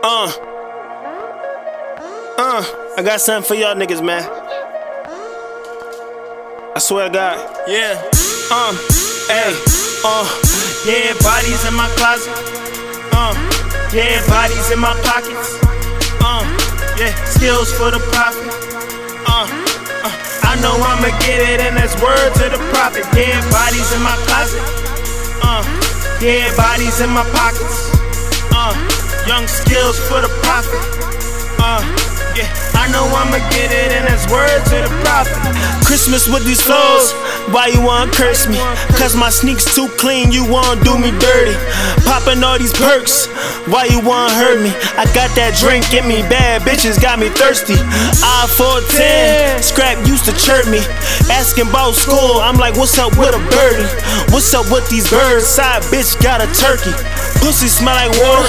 Uh. Uh. I got something for y'all niggas, man. I swear to God. Yeah. Um. Hey. Uh. Yeah, bodies in my closet. Uh. Yeah, bodies in my pockets. Uh. Yeah, Skilz for the profit. Uh. uh. I know I'ma get it, and that's word to the prophet. Yeah, bodies in my closet. Uh. Yeah, bodies in my pockets. Uh. Young Skilz for the profit. Uh, yeah, I know I'ma get it, and that's word to the prophet. Christmas with these flows, why you wanna curse me? Cause my sneaks too clean, you wanna do me dirty. Popping all these perks, why you wanna hurt me? I got that drink in me, bad bitches got me thirsty. I 410, scrap used to chirp me. Asking about school, I'm like, what's up with a birdie? What's up with these birds? Side bitch got a turkey. Pussy smell like water,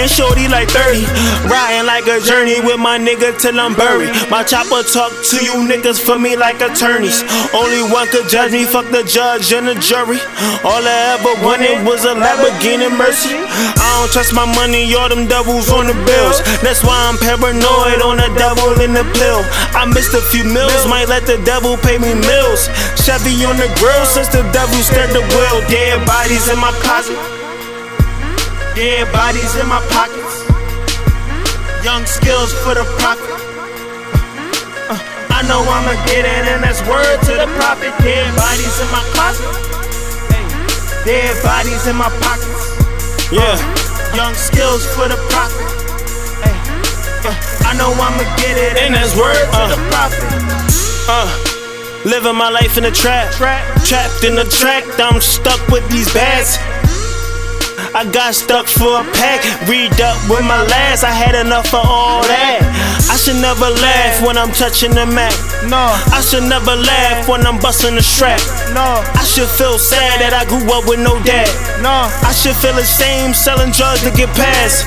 and shorty like 30. Riding like a journey with my nigga till I'm buried. My chopper talk to you niggas for me like attorneys. Only one could judge me, fuck the judge and the jury. All I ever wanted was a Lamborghini Mercy. I don't trust my money, all them devils on the bills. That's why I'm paranoid on the devil in the pill. I missed a few meals, might let the devil pay me mills. Chevy on the grill since the devil stirred the wheel. Dead bodies in my closet. Dead bodies in my pockets. Young Skilz for the profit. Uh, I know I'ma get it, and that's word to the prophet. Dead bodies in my closet. Dead bodies in my pockets. Yeah. Young Skilz for the profit. Uh, I know I'ma get it, and that's word to the prophet. Uh. Living my life in a trap. Trapped in the track, I'm stuck with these bags. I got stuck for a pack, read up with my last. I had enough of all that. I should never laugh when I'm touching the Mac. No, I should never laugh when I'm busting the strap. No, I should feel sad that I grew up with no dad. No, I should feel ashamed selling drugs to get past,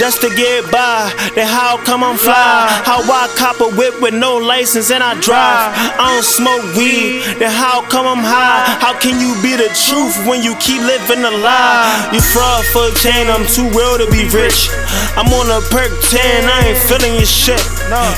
just to get by. Then how come I'm fly? How I cop a whip with no license and I drive? I don't smoke weed. Then how come I'm high? How can you be the truth when you keep living a lie? You fraud for a chain, I'm too real to be rich. I'm on a perk 10, I ain't feeling your shit.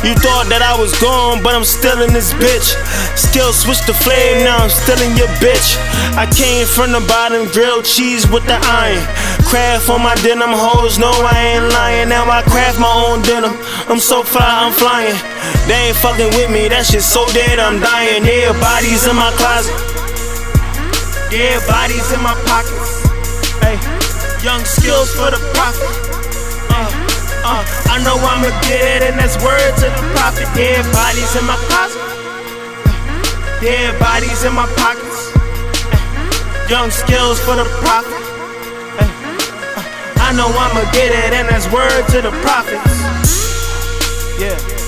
You thought that I was gone, but I'm still in this bitch. Still switch the flame, now I'm still in your bitch. I came from the bottom, grilled cheese with the iron. Craft on my denim, hoes know I ain't lying. Now I craft my own denim. I'm so fly, I'm flying. They ain't fucking with me, that shit so dead, I'm dying. Dead bodies in my closet. dead bodies in my pockets. Hey, young Skilz for the profit. Uh, uh, I know I'ma get it, and that's word to the prophet. Dead bodies in my closet. Dead bodies in my pockets. Young Skilz for the profit. I know I'ma get it, and that's word to the prophets. Yeah.